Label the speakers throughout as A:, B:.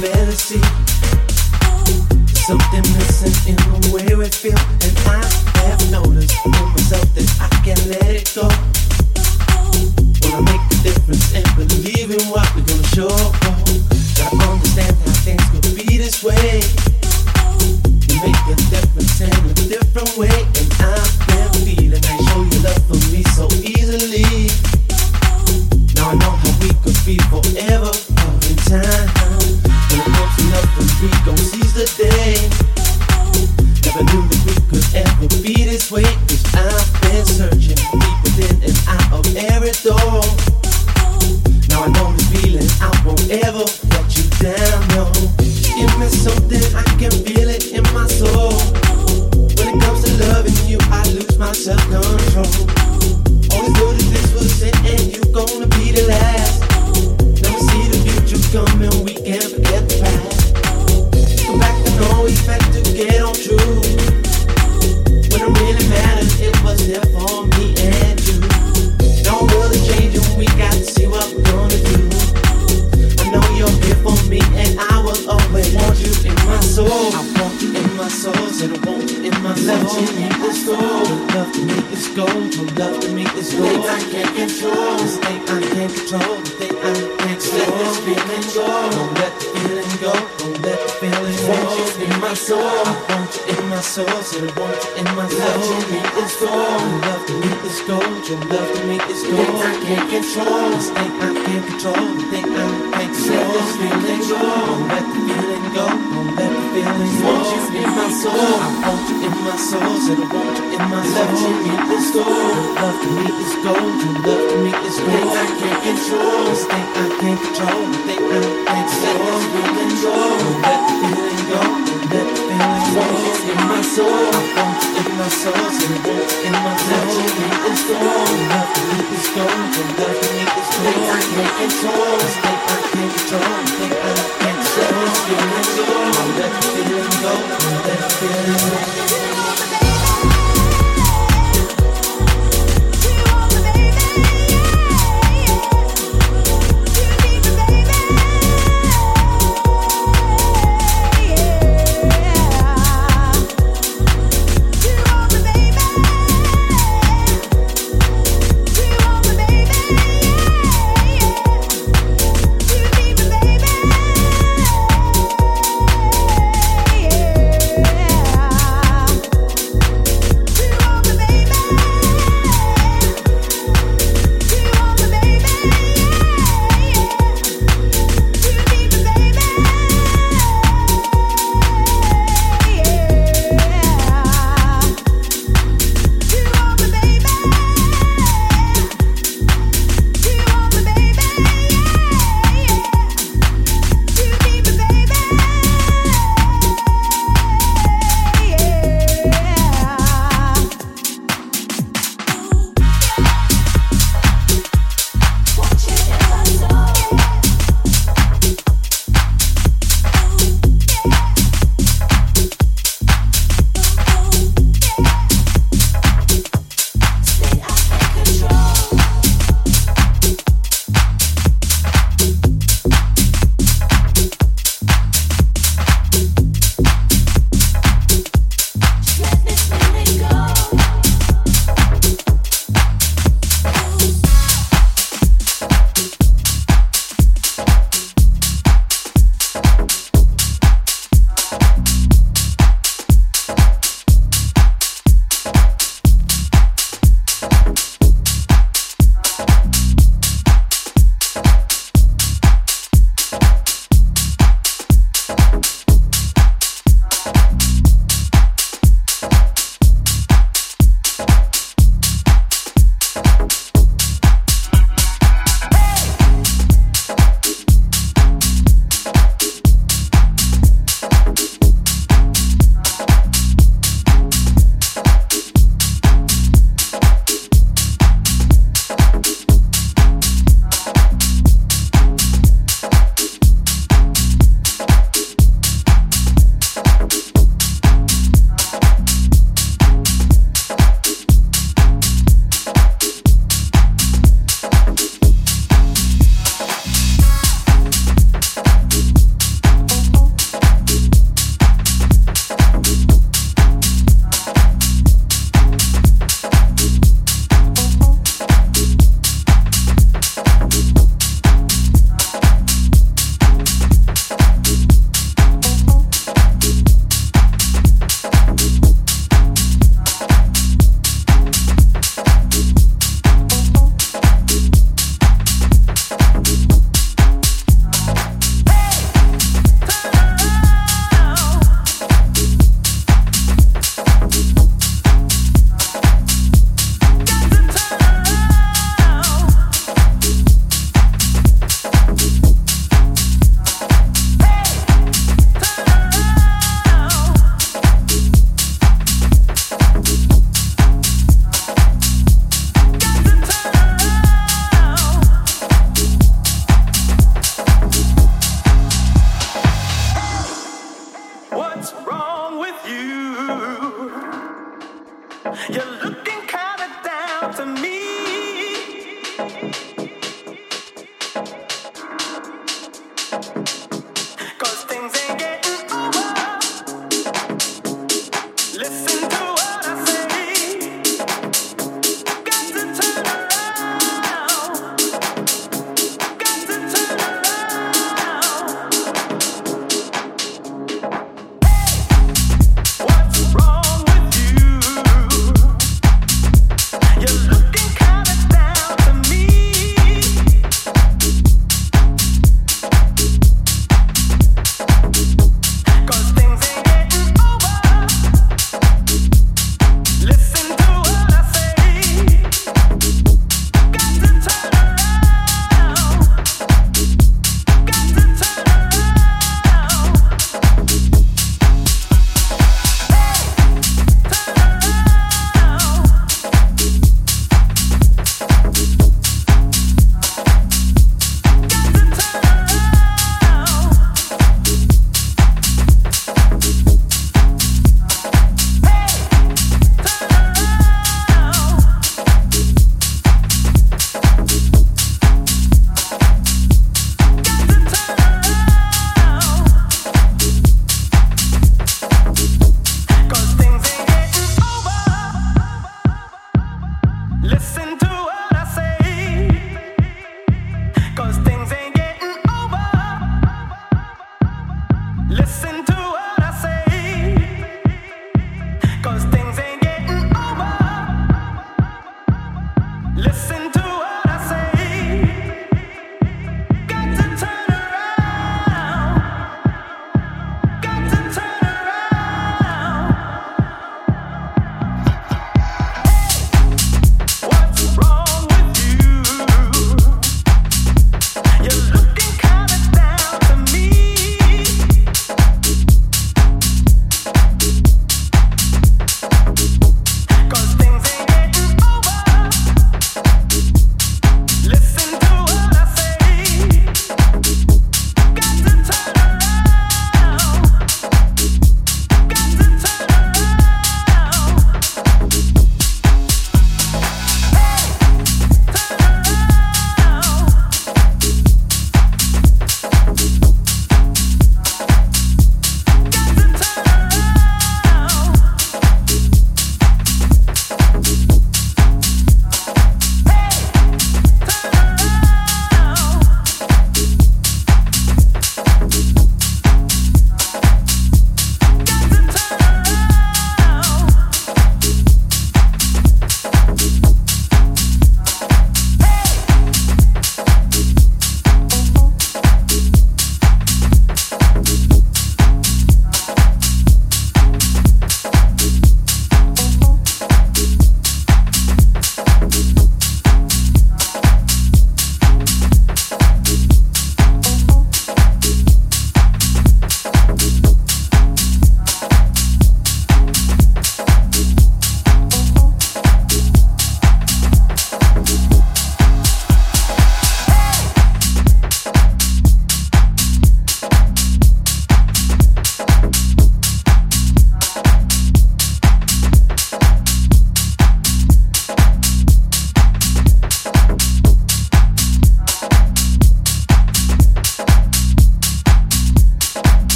A: fantasy. Something missing in the way we feel. said I want you in my love soul. to make this go. Love to make this go. Love to make this go. Thing I can't control. This thing I can't control. The thing I can't control. Let this feeling go. Don't let the feeling go. Don't let the feeling go. Want you in my soul. I want you in my soul. Said I want you in my soul. Love to make this go. Love to make this go. Your love to make this go. Thing I can't control. This thing I can't control. The thing I can't control. Let this feeling go. Don't let the feeling go. Don't let feelings. Want you in my soul. I want you in my soul. Said I want you in my soul. Love to meet this goal. Your love to meet this goal. Your love to meet this goal. Thing I can't control. This thing I can't control. The thing I can't control. Let this feeling go. Let the feeling go. Don't Let the feeling go. Want you in my soul. I want you in my soul. Said I want you in my soul. Love to meet this goal. Love to meet this goal. Your love to meet this goal. Thing I can't control. This thing I can't control. Thing I can't control let this feeling go, let feeling go, let feeling
B: go.
C: out to me.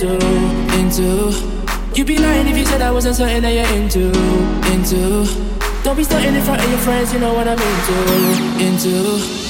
C: Into, into. You'd be lying if you said I wasn't something that you're into, into. Don't be starting in front of your friends, you know what I'm into, into.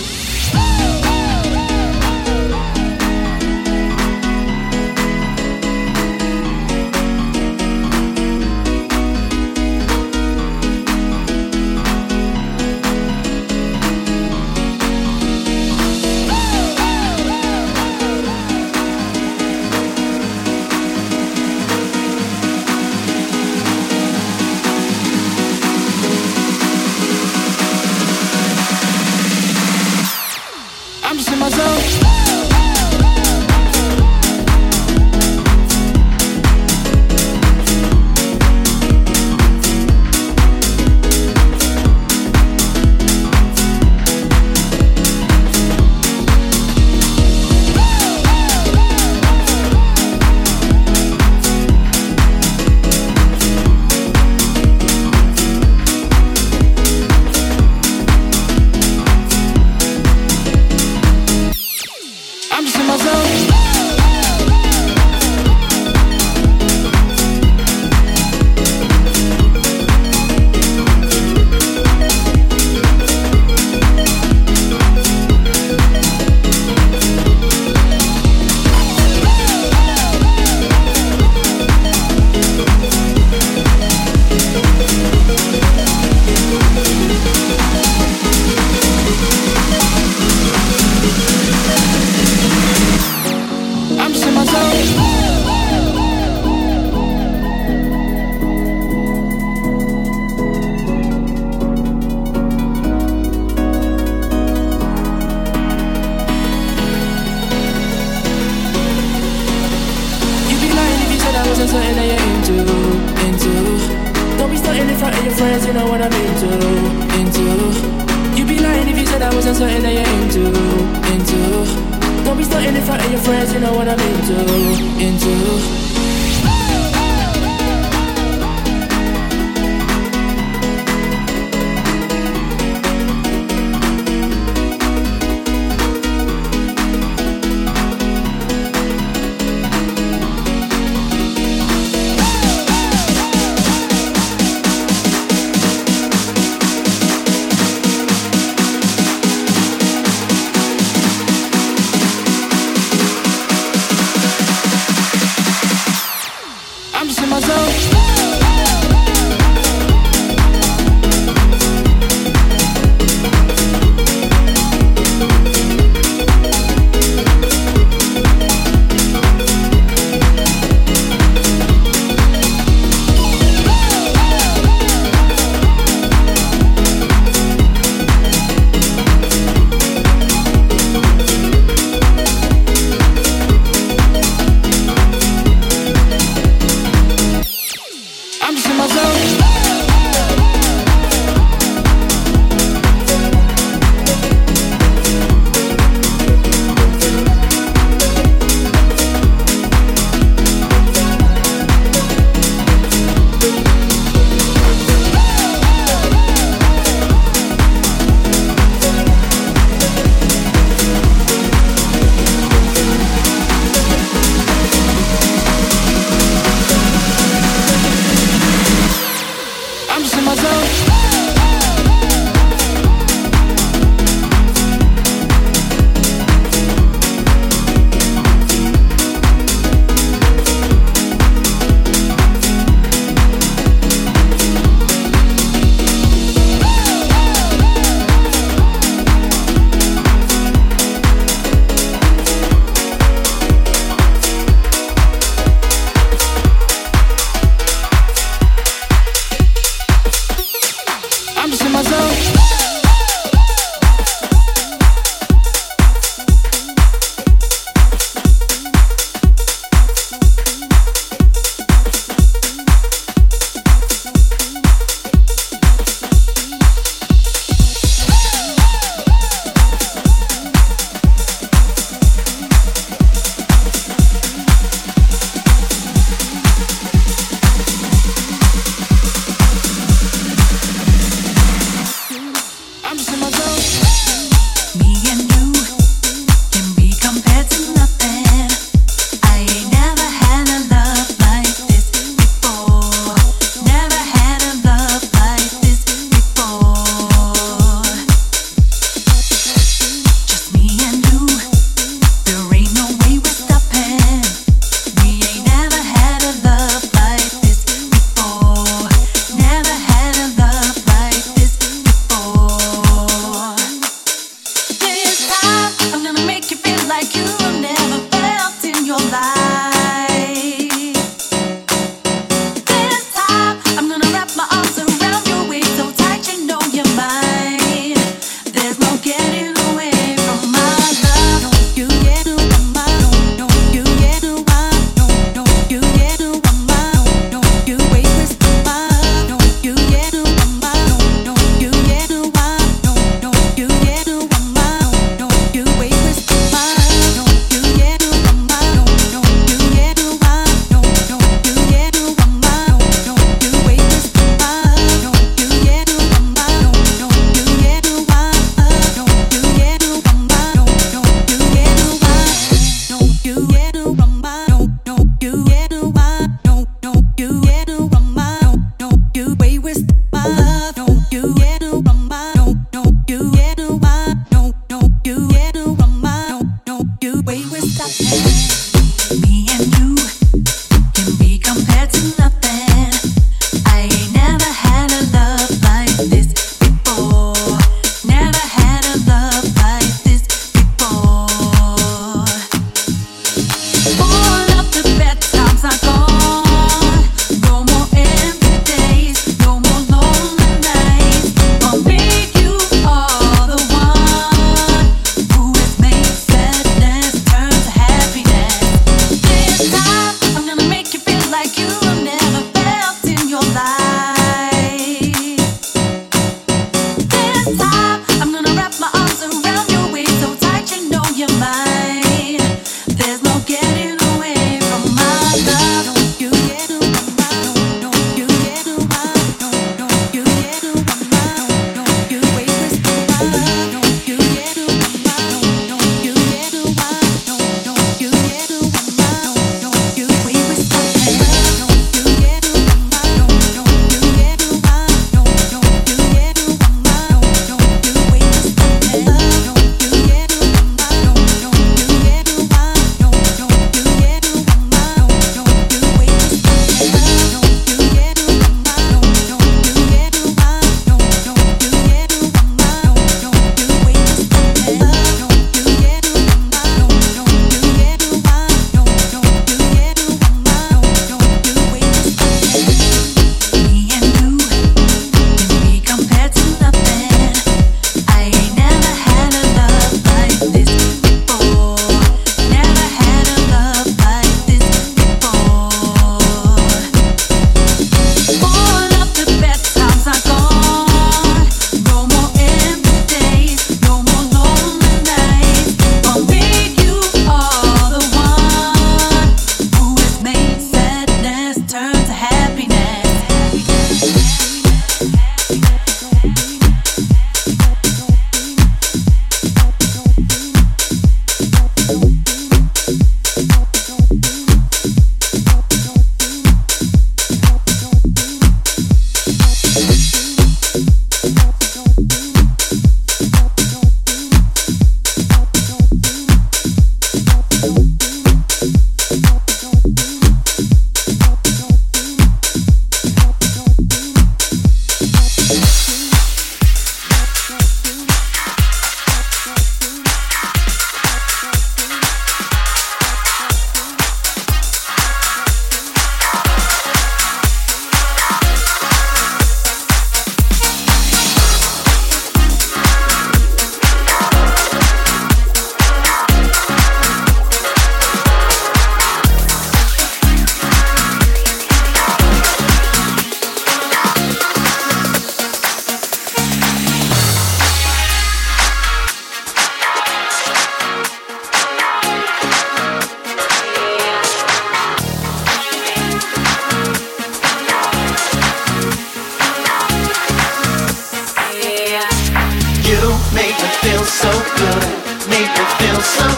A: slow.